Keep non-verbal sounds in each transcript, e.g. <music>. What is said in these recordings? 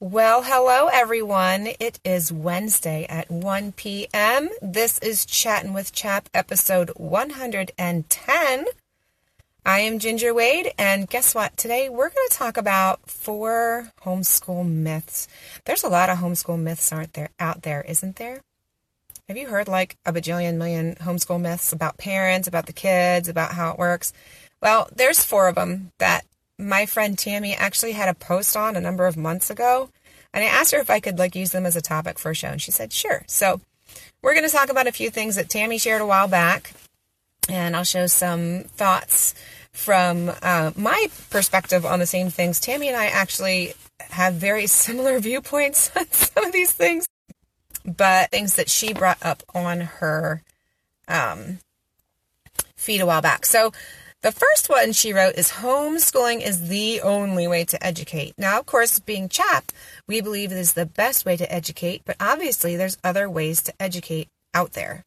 Well, hello everyone. It is Wednesday at 1 p.m. This is Chatting with Chap episode 110. I am Ginger Wade, and guess what? Today we're going to talk about four homeschool myths. There's a lot of homeschool myths aren't there out there, isn't there? Have you heard like a bajillion million homeschool myths about parents, about the kids, about how it works? Well, there's four of them that my friend Tammy actually had a post on a number of months ago. And I asked her if I could like use them as a topic for a show. And she said, sure. So we're going to talk about a few things that Tammy shared a while back. And I'll show some thoughts from uh, my perspective on the same things. Tammy and I actually have very <laughs> similar viewpoints <laughs> on some of these things, but things that she brought up on her um, feed a while back. So the first one she wrote is homeschooling is the only way to educate. Now, of course, being CHAP, we believe it is the best way to educate, but obviously there's other ways to educate out there.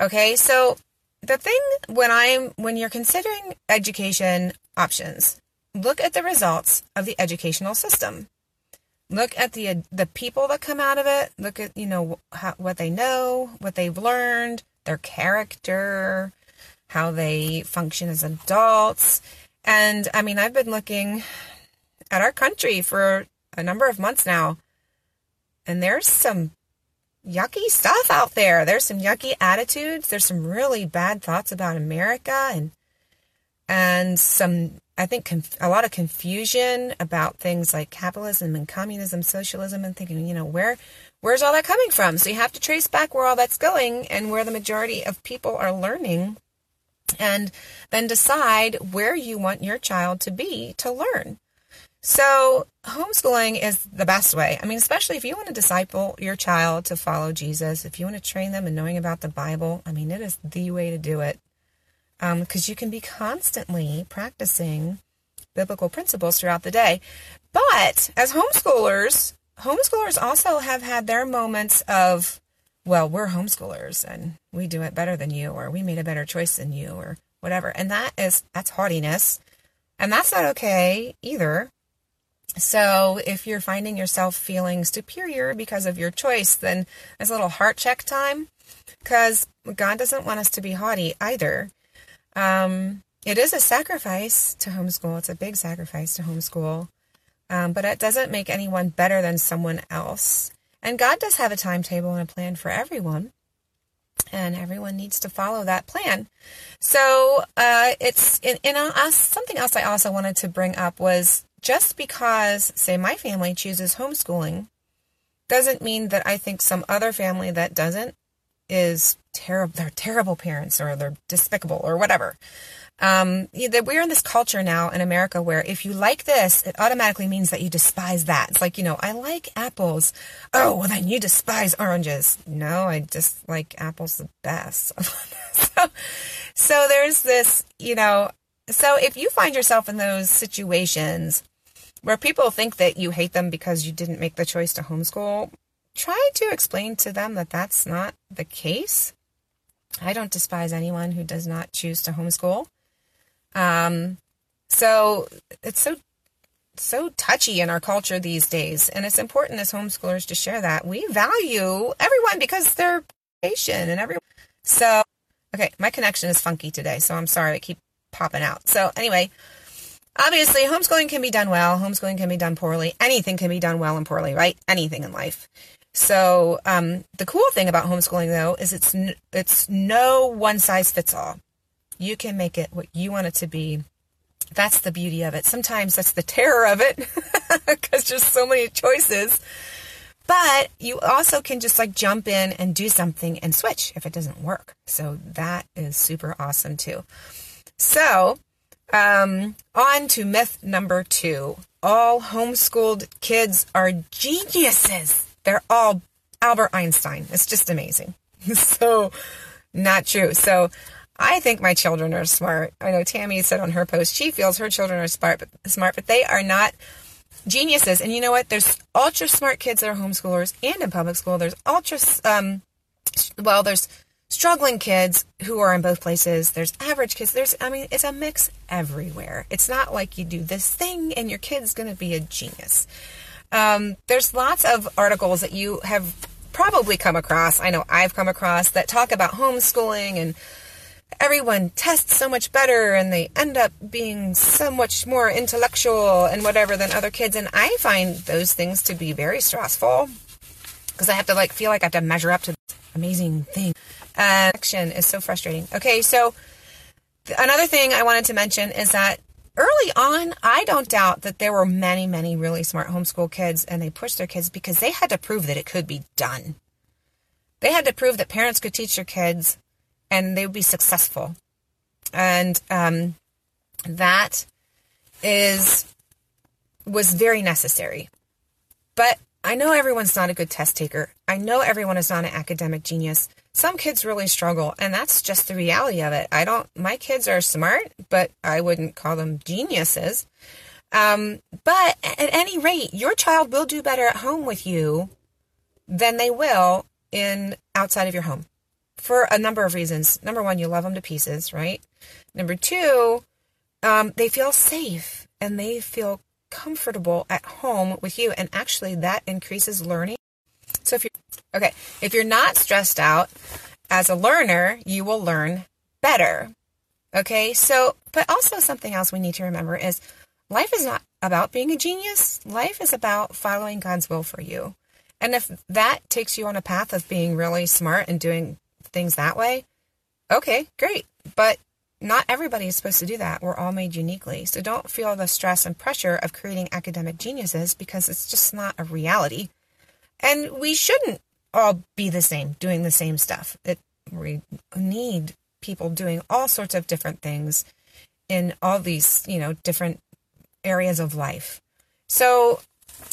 Okay, so the thing when I'm when you're considering education options, look at the results of the educational system. Look at the the people that come out of it. Look at you know how, what they know, what they've learned, their character, how they function as adults. And I mean, I've been looking at our country for a number of months now, and there's some yucky stuff out there. There's some yucky attitudes. There's some really bad thoughts about America and and some I think conf- a lot of confusion about things like capitalism and communism, socialism and thinking, you know, where where's all that coming from? So you have to trace back where all that's going and where the majority of people are learning and then decide where you want your child to be to learn. So, homeschooling is the best way. I mean, especially if you want to disciple your child to follow Jesus, if you want to train them in knowing about the Bible, I mean, it is the way to do it. Because um, you can be constantly practicing biblical principles throughout the day. But as homeschoolers, homeschoolers also have had their moments of well, we're homeschoolers and we do it better than you, or we made a better choice than you, or whatever. And that is, that's haughtiness. And that's not okay either. So if you're finding yourself feeling superior because of your choice, then it's a little heart check time because God doesn't want us to be haughty either. Um, it is a sacrifice to homeschool. It's a big sacrifice to homeschool. Um, but it doesn't make anyone better than someone else. And God does have a timetable and a plan for everyone. And everyone needs to follow that plan. So uh, it's in, in us. Something else I also wanted to bring up was just because, say, my family chooses homeschooling, doesn't mean that I think some other family that doesn't is terrible. They're terrible parents or they're despicable or whatever. Um, we're in this culture now in America where if you like this, it automatically means that you despise that. It's like, you know, I like apples. Oh, well, then you despise oranges. No, I just like apples the best. <laughs> so, so there's this, you know, so if you find yourself in those situations where people think that you hate them because you didn't make the choice to homeschool, try to explain to them that that's not the case. I don't despise anyone who does not choose to homeschool. Um, so it's so so touchy in our culture these days, and it's important as homeschoolers to share that we value everyone because they're patient and everyone. So, okay, my connection is funky today, so I'm sorry I keep popping out. So anyway, obviously homeschooling can be done well, homeschooling can be done poorly. Anything can be done well and poorly, right? Anything in life. So um, the cool thing about homeschooling, though, is it's n- it's no one size fits all. You can make it what you want it to be. That's the beauty of it. Sometimes that's the terror of it <laughs> because there's so many choices. But you also can just like jump in and do something and switch if it doesn't work. So that is super awesome too. So, um, on to myth number two. All homeschooled kids are geniuses. They're all Albert Einstein. It's just amazing. <laughs> so, not true. So, I think my children are smart. I know Tammy said on her post she feels her children are smart, but smart, but they are not geniuses. And you know what? There's ultra smart kids that are homeschoolers and in public school. There's ultra um, well, there's struggling kids who are in both places. There's average kids. There's I mean, it's a mix everywhere. It's not like you do this thing and your kid's going to be a genius. Um, there's lots of articles that you have probably come across. I know I've come across that talk about homeschooling and everyone tests so much better and they end up being so much more intellectual and whatever than other kids. And I find those things to be very stressful because I have to like feel like I have to measure up to this amazing thing. Uh, action is so frustrating. Okay, so another thing I wanted to mention is that early on, I don't doubt that there were many, many really smart homeschool kids and they pushed their kids because they had to prove that it could be done. They had to prove that parents could teach their kids and they would be successful. And um, that is was very necessary. But I know everyone's not a good test taker. I know everyone is not an academic genius. Some kids really struggle, and that's just the reality of it. I don't, my kids are smart, but I wouldn't call them geniuses. Um, but at any rate, your child will do better at home with you than they will in outside of your home for a number of reasons. Number one, you love them to pieces, right? Number two, um, they feel safe and they feel comfortable at home with you. And actually, that increases learning. So if you're okay, if you're not stressed out as a learner, you will learn better. Okay, so but also something else we need to remember is life is not about being a genius. Life is about following God's will for you. And if that takes you on a path of being really smart and doing things that way, okay, great. But not everybody is supposed to do that. We're all made uniquely. So don't feel the stress and pressure of creating academic geniuses because it's just not a reality. And we shouldn't all be the same, doing the same stuff. It, we need people doing all sorts of different things in all these, you know, different areas of life. So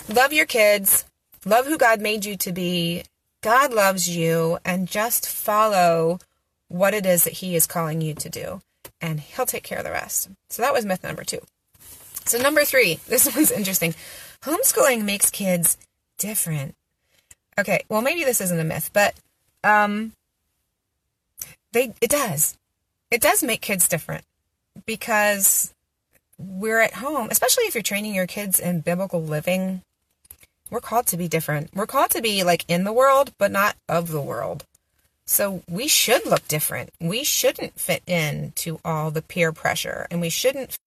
love your kids, love who God made you to be, God loves you and just follow what it is that He is calling you to do, and He'll take care of the rest. So that was myth number two. So, number three, <laughs> this one's interesting. Homeschooling makes kids different. Okay, well, maybe this isn't a myth, but um, they it does. It does make kids different because we're at home, especially if you're training your kids in biblical living we're called to be different. We're called to be like in the world, but not of the world. So we should look different. We shouldn't fit in to all the peer pressure, and we shouldn't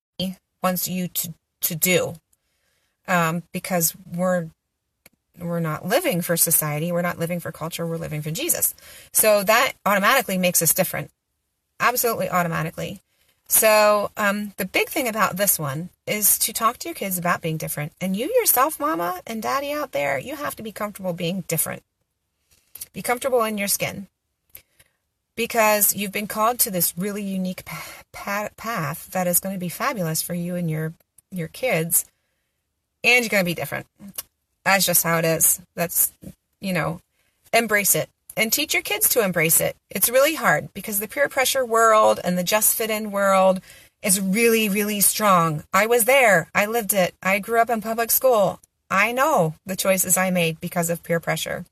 wants you to to do, um, because we're we're not living for society. We're not living for culture. We're living for Jesus. So that automatically makes us different. Absolutely automatically. So, um, the big thing about this one is to talk to your kids about being different. And you yourself, mama and daddy out there, you have to be comfortable being different. Be comfortable in your skin. Because you've been called to this really unique path that is going to be fabulous for you and your your kids. And you're going to be different. That's just how it is. That's, you know, embrace it and teach your kids to embrace it. It's really hard because the peer pressure world and the just fit in world is really, really strong. I was there. I lived it. I grew up in public school. I know the choices I made because of peer pressure.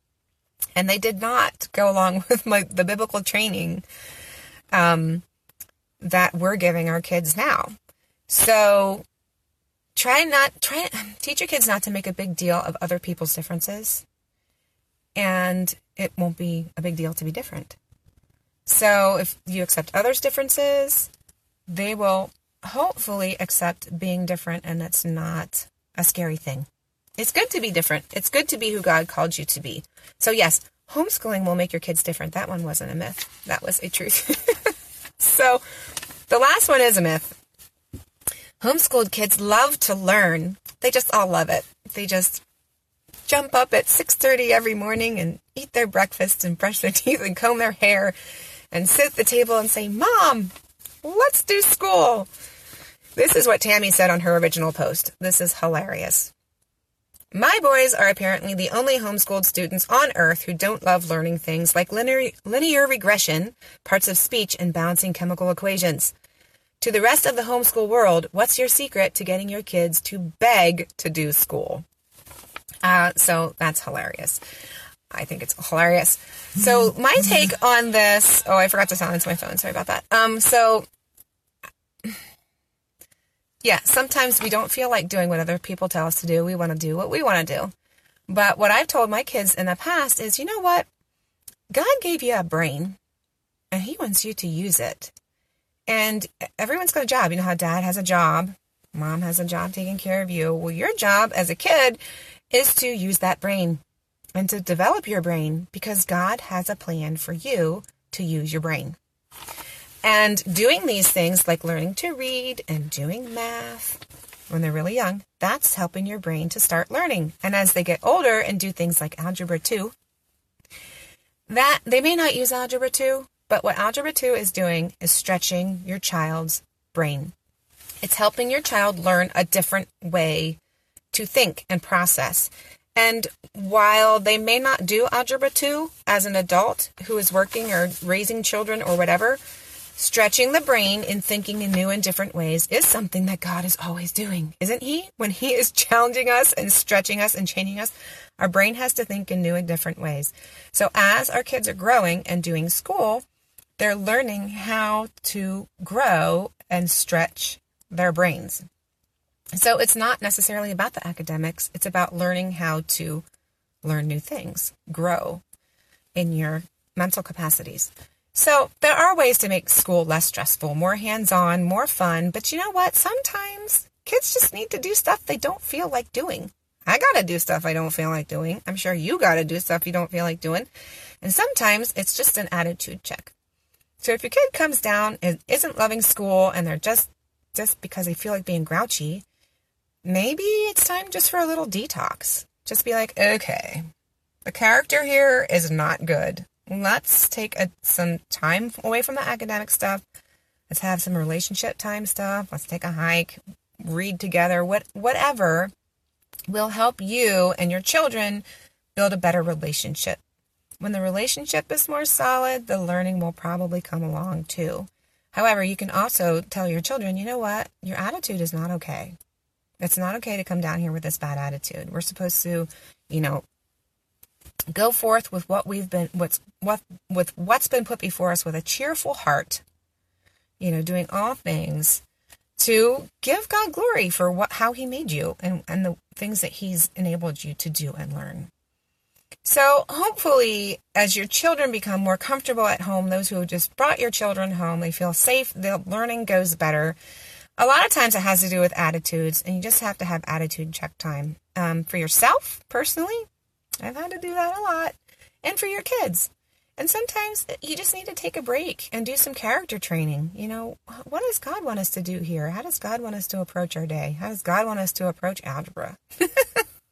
And they did not go along <laughs> with my, the biblical training um, that we're giving our kids now. So try not, try, teach your kids not to make a big deal of other people's differences. And it won't be a big deal to be different. So if you accept others' differences, they will hopefully accept being different and it's not a scary thing. It's good to be different. It's good to be who God called you to be. So yes, homeschooling will make your kids different. That one wasn't a myth. That was a truth. <laughs> so the last one is a myth. Homeschooled kids love to learn. They just all love it. They just jump up at 6:30 every morning and eat their breakfast and brush their <laughs> teeth and comb their hair and sit at the table and say, "Mom, let's do school." This is what Tammy said on her original post. This is hilarious. My boys are apparently the only homeschooled students on earth who don't love learning things like linear, linear regression, parts of speech, and balancing chemical equations. To the rest of the homeschool world, what's your secret to getting your kids to beg to do school? Uh, so that's hilarious. I think it's hilarious. So my take on this, oh, I forgot to silence my phone. Sorry about that. Um, so Yeah, sometimes we don't feel like doing what other people tell us to do. We want to do what we want to do. But what I've told my kids in the past is, you know what? God gave you a brain and he wants you to use it. And everyone's got a job. You know how dad has a job, mom has a job taking care of you. Well, your job as a kid is to use that brain and to develop your brain because God has a plan for you to use your brain. And doing these things like learning to read and doing math when they're really young, that's helping your brain to start learning. And as they get older and do things like algebra 2, that they may not use algebra 2, but what algebra 2 is doing is stretching your child's brain. It's helping your child learn a different way to think and process. And while they may not do algebra 2 as an adult who is working or raising children or whatever, stretching the brain in thinking in new and different ways is something that God is always doing, isn't He? When He is <laughs> challenging us and stretching us and changing us, our brain has to think in new and different ways. So as our kids are growing and doing school, they're learning how to grow and stretch their brains. So it's not necessarily about the academics, it's about learning how to learn new things, grow in your mental capacities. So there are ways to make school less stressful, more hands on, more fun. But you know what? Sometimes kids just need to do stuff they don't feel like doing. I got to do stuff I don't feel like doing. I'm sure you got to do stuff you don't feel like doing. And sometimes it's just an attitude check. So if your kid comes down and isn't loving school and they're just just because they feel like being grouchy, maybe it's time just for a little detox. Just be like, okay, the character here is not good. Let's take a, some time away from the academic stuff. Let's have some relationship time stuff. Let's take a hike, read together, what whatever will help you and your children build a better relationship. When the relationship is more solid, the learning will probably come along too. However, you can also tell your children, you know what? Your attitude is not okay. It's not okay to come down here with this bad attitude. We're supposed to, you know, go forth with what we've been what's what with what's been put before us with a cheerful heart. You know, doing all things to give God glory for what how he made you and, and the things that he's enabled you to do and learn. So, hopefully, as your children become more comfortable at home, those who have just brought your children home, they feel safe, the learning goes better. A lot of times it has to do with attitudes, and you just have to have attitude check time. Um, for yourself, personally, I've had to do that a lot, and for your kids. And sometimes you just need to take a break and do some character training. You know, what does God want us to do here? How does God want us to approach our day? How does God want us to approach algebra? <laughs>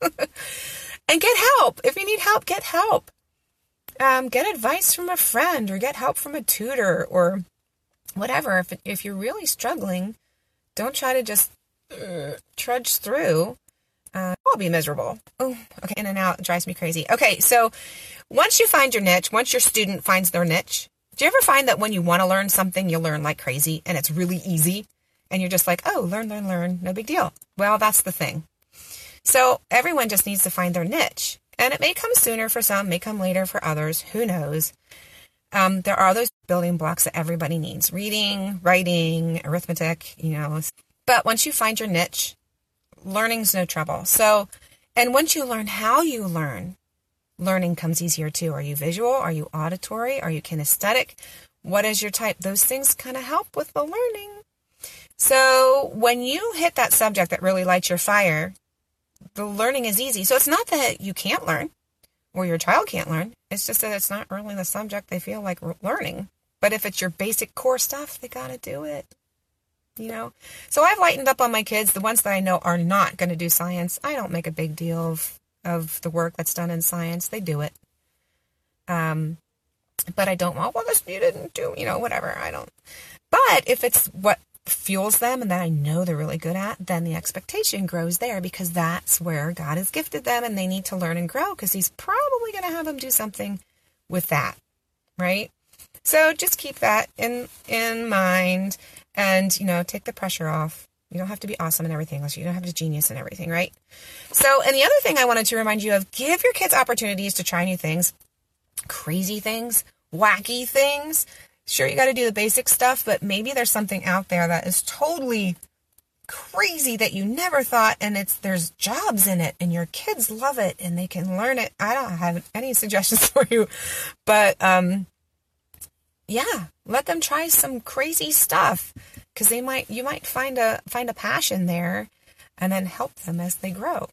and get help. If you need help, get help. Um, get advice from a friend or get help from a tutor or whatever. If, if you're really struggling, don't try to just uh, trudge through. Uh, I'll be miserable. Oh, okay, in and out. Drives me crazy. Okay, so once you find your niche, once your student finds their niche, do you ever find that when you want to learn something, you learn like crazy and it's really easy? And you're just like, oh, learn, learn, learn, no big deal. Well, that's the thing. So everyone just needs to find their niche. And it may come sooner for some, may come later for others. Who knows? Um, there are those building blocks that everybody needs reading, writing, arithmetic, you know. But once you find your niche, learning's no trouble. So, and once you learn how you learn, learning comes easier too. Are you visual? Are you auditory? Are you kinesthetic? What is your type? Those things kind of help with the learning. So when you hit that subject that really lights your fire, the learning is easy. So it's not that you can't learn or your child can't learn. It's just that it's not really the subject they feel like learning. But if it's your basic core stuff, they got to do it. You know? So I've lightened up on my kids. The ones that I know are not going to do science, I don't make a big deal of, of the work that's done in science. They do it. Um, but I don't want, well, this you didn't do, you know, whatever. I don't. But if it's what fuels them and that I know they're really good at, then the expectation grows there because that's where God has gifted them and they need to learn and grow because He's probably going to have them do something with that, right? So just keep that in in mind and you know take the pressure off. You don't have to be awesome and everything. You don't have to genius and everything, right? So, and the other thing I wanted to remind you of: give your kids opportunities to try new things, crazy things, wacky things Sure, you got to do the basic stuff, but maybe there's something out there that is totally crazy that you never thought and it's there's jobs in it and your kids love it and they can learn it. I don't have any suggestions <laughs> for you, but um yeah, let them try some crazy stuff because they might you might find a find a passion there and then help them as they grow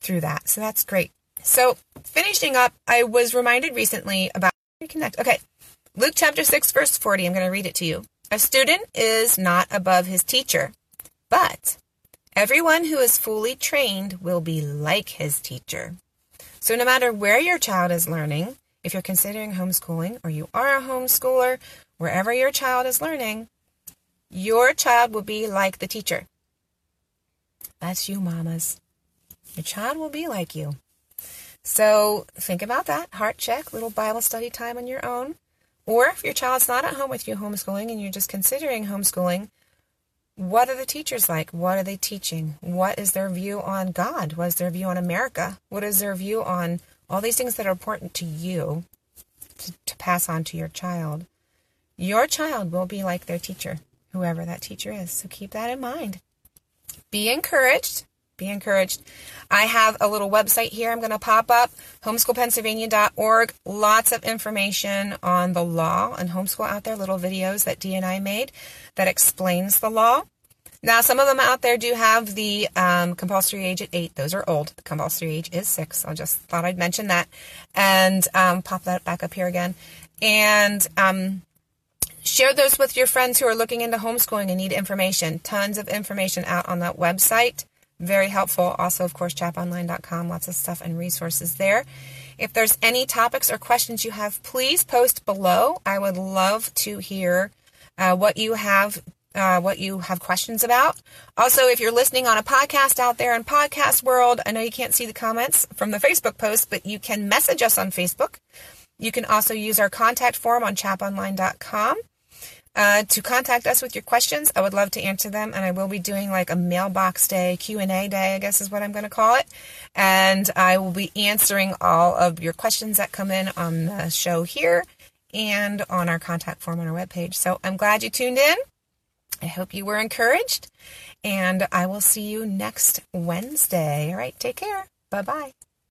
through that. So that's great. So finishing up, I was reminded recently about reconnect. Okay. Luke chapter 6 verse 40. I'm going to read it to you. A student is not above his teacher, but everyone who is fully trained will be like his teacher. So no matter where your child is learning, if you're considering homeschooling or you are a homeschooler, wherever your child is learning, your child will be like the teacher. That's you, mamas. Your child will be like you. So think about that. Heart check, little Bible study time on your own. Or if your child's not at home with you homeschooling and you're just considering homeschooling, what are the teachers like? What are they teaching? What is their view on God? What is their view on America? What is their view on all these things that are important to you to, to pass on to your child? Your child will be like their teacher, whoever that teacher is. So keep that in mind. Be encouraged. Be encouraged. I have a little website here I'm going to pop up, homeschoolpennsylvania.org. Lots of information on the law and homeschool out there, little videos that Dee and I made that explains the law. Now, some of them out there do have the um, compulsory age at eight. Those are old. The compulsory age is six. I just thought I'd mention that and um, pop that back up here again. And um, share those with your friends who are looking into homeschooling and need information. Tons of information out on that website. Very helpful. Also, of course, chaponline.com. Lots of stuff and resources there. If there's any topics or questions you have, please post below. I would love to hear uh, what you have uh, what you have questions about. Also, if you're listening on a podcast out there in podcast world, I know you can't see the comments from the Facebook post, but you can message us on Facebook. You can also use our contact form on chaponline.com. Uh, to contact us with your questions, I would love to answer them, and I will be doing like a mailbox day, Q and A day, I guess is what I'm going to call it, and I will be answering all of your questions that come in on the show here and on our contact form on our webpage. So I'm glad you tuned in. I hope you were encouraged, and I will see you next Wednesday. All right, take care. Bye bye.